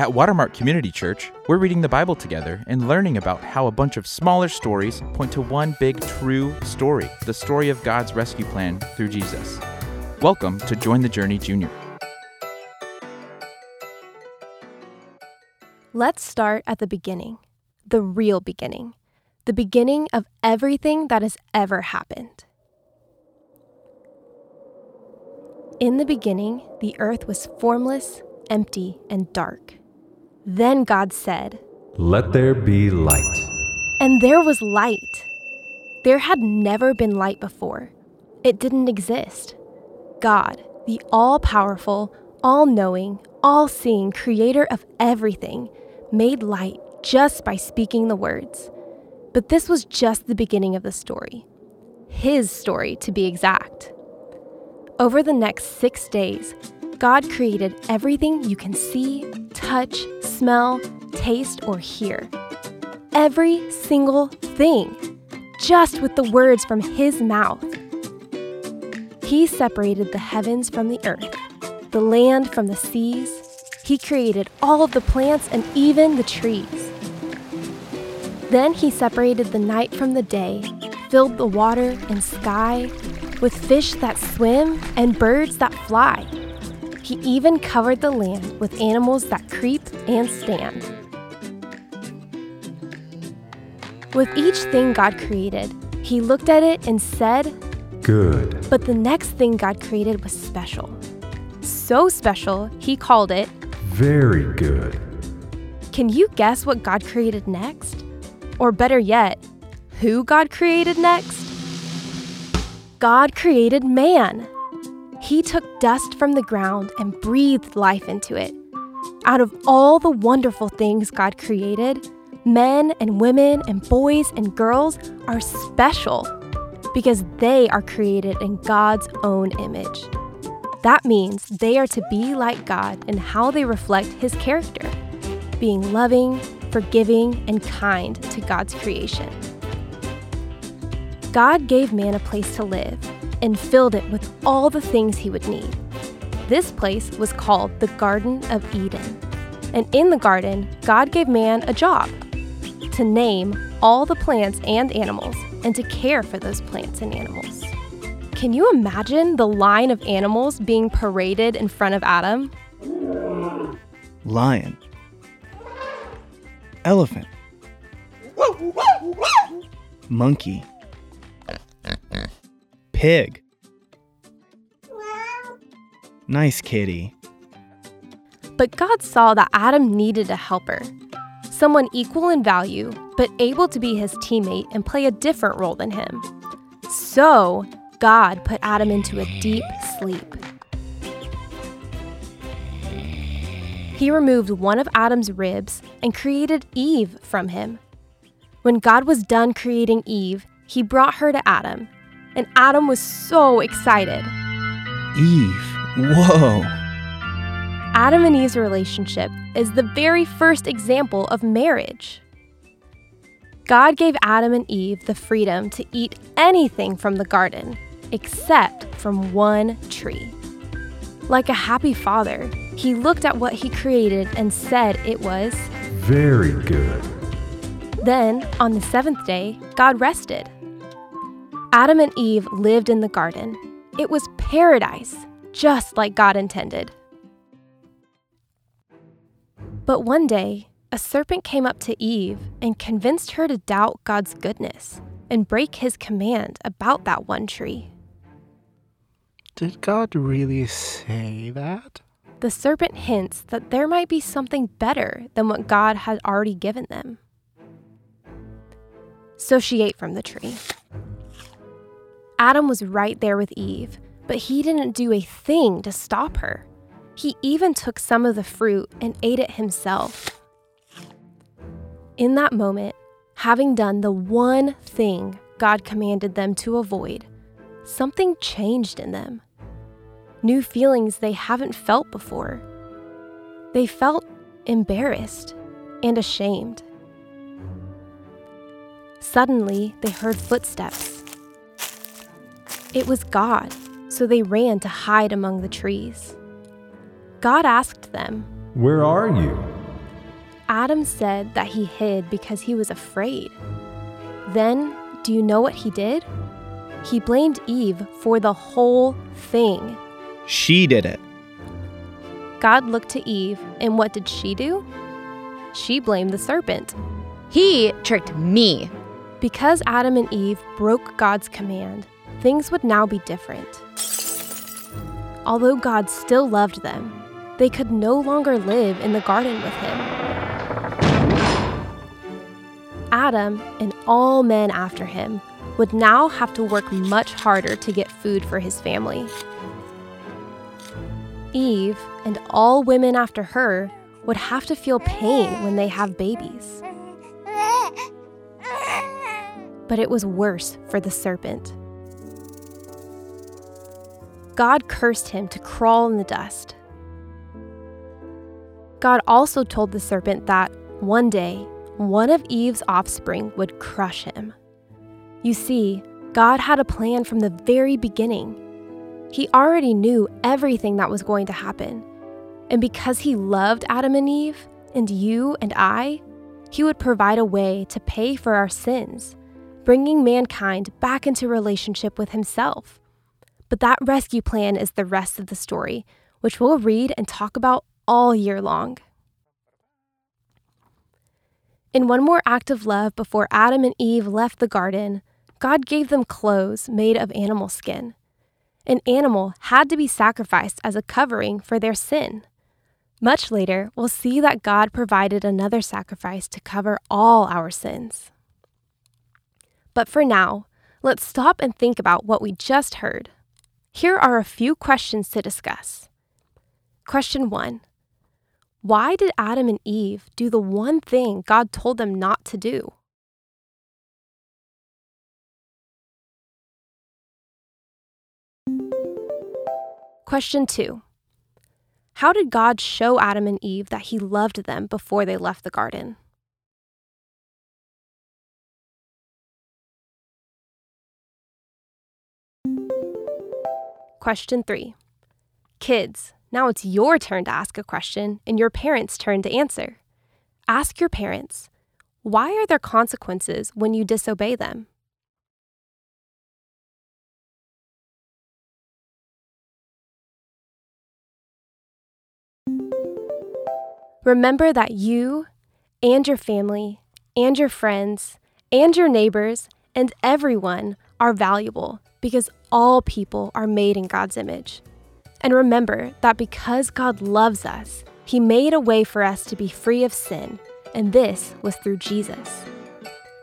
At Watermark Community Church, we're reading the Bible together and learning about how a bunch of smaller stories point to one big true story the story of God's rescue plan through Jesus. Welcome to Join the Journey Junior. Let's start at the beginning, the real beginning, the beginning of everything that has ever happened. In the beginning, the earth was formless, empty, and dark. Then God said, Let there be light. And there was light. There had never been light before. It didn't exist. God, the all powerful, all knowing, all seeing creator of everything, made light just by speaking the words. But this was just the beginning of the story. His story, to be exact. Over the next six days, God created everything you can see, touch, smell, taste, or hear. Every single thing, just with the words from His mouth. He separated the heavens from the earth, the land from the seas. He created all of the plants and even the trees. Then He separated the night from the day, filled the water and sky with fish that swim and birds that fly. He even covered the land with animals that creep and stand. With each thing God created, he looked at it and said, Good. But the next thing God created was special. So special, he called it Very good. Can you guess what God created next? Or better yet, who God created next? God created man. He took dust from the ground and breathed life into it. Out of all the wonderful things God created, men and women and boys and girls are special because they are created in God's own image. That means they are to be like God in how they reflect His character, being loving, forgiving, and kind to God's creation. God gave man a place to live and filled it with all the things he would need. This place was called the Garden of Eden. And in the garden, God gave man a job to name all the plants and animals and to care for those plants and animals. Can you imagine the line of animals being paraded in front of Adam? Lion. Elephant. Monkey. Pig. Nice kitty. But God saw that Adam needed a helper, someone equal in value, but able to be his teammate and play a different role than him. So, God put Adam into a deep sleep. He removed one of Adam's ribs and created Eve from him. When God was done creating Eve, he brought her to Adam, and Adam was so excited. Eve. Whoa. Adam and Eve's relationship is the very first example of marriage. God gave Adam and Eve the freedom to eat anything from the garden except from one tree. Like a happy father, he looked at what he created and said it was Very good. Then, on the seventh day, God rested. Adam and Eve lived in the garden. It was paradise, just like God intended. But one day, a serpent came up to Eve and convinced her to doubt God's goodness and break his command about that one tree. Did God really say that? The serpent hints that there might be something better than what God had already given them. So she ate from the tree. Adam was right there with Eve, but he didn't do a thing to stop her. He even took some of the fruit and ate it himself. In that moment, having done the one thing God commanded them to avoid, something changed in them. New feelings they haven't felt before. They felt embarrassed and ashamed. Suddenly, they heard footsteps. It was God, so they ran to hide among the trees. God asked them, Where are you? Adam said that he hid because he was afraid. Then, do you know what he did? He blamed Eve for the whole thing. She did it. God looked to Eve, and what did she do? She blamed the serpent. He tricked me. Because Adam and Eve broke God's command, things would now be different. Although God still loved them, they could no longer live in the garden with him. Adam and all men after him would now have to work much harder to get food for his family. Eve and all women after her would have to feel pain when they have babies. But it was worse for the serpent. God cursed him to crawl in the dust. God also told the serpent that one day, one of Eve's offspring would crush him. You see, God had a plan from the very beginning. He already knew everything that was going to happen. And because He loved Adam and Eve, and you and I, He would provide a way to pay for our sins, bringing mankind back into relationship with Himself. But that rescue plan is the rest of the story, which we'll read and talk about all year long. In one more act of love before Adam and Eve left the garden, God gave them clothes made of animal skin. An animal had to be sacrificed as a covering for their sin. Much later, we'll see that God provided another sacrifice to cover all our sins. But for now, let's stop and think about what we just heard. Here are a few questions to discuss. Question 1 Why did Adam and Eve do the one thing God told them not to do? Question 2 How did God show Adam and Eve that He loved them before they left the garden? Question 3 Kids, now it's your turn to ask a question and your parents' turn to answer. Ask your parents, why are there consequences when you disobey them? Remember that you and your family and your friends and your neighbors and everyone are valuable because all people are made in God's image. And remember that because God loves us, He made a way for us to be free of sin, and this was through Jesus.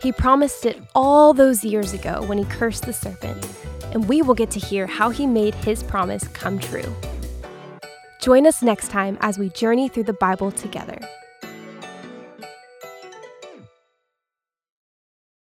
He promised it all those years ago when He cursed the serpent, and we will get to hear how He made His promise come true. Join us next time as we journey through the Bible together.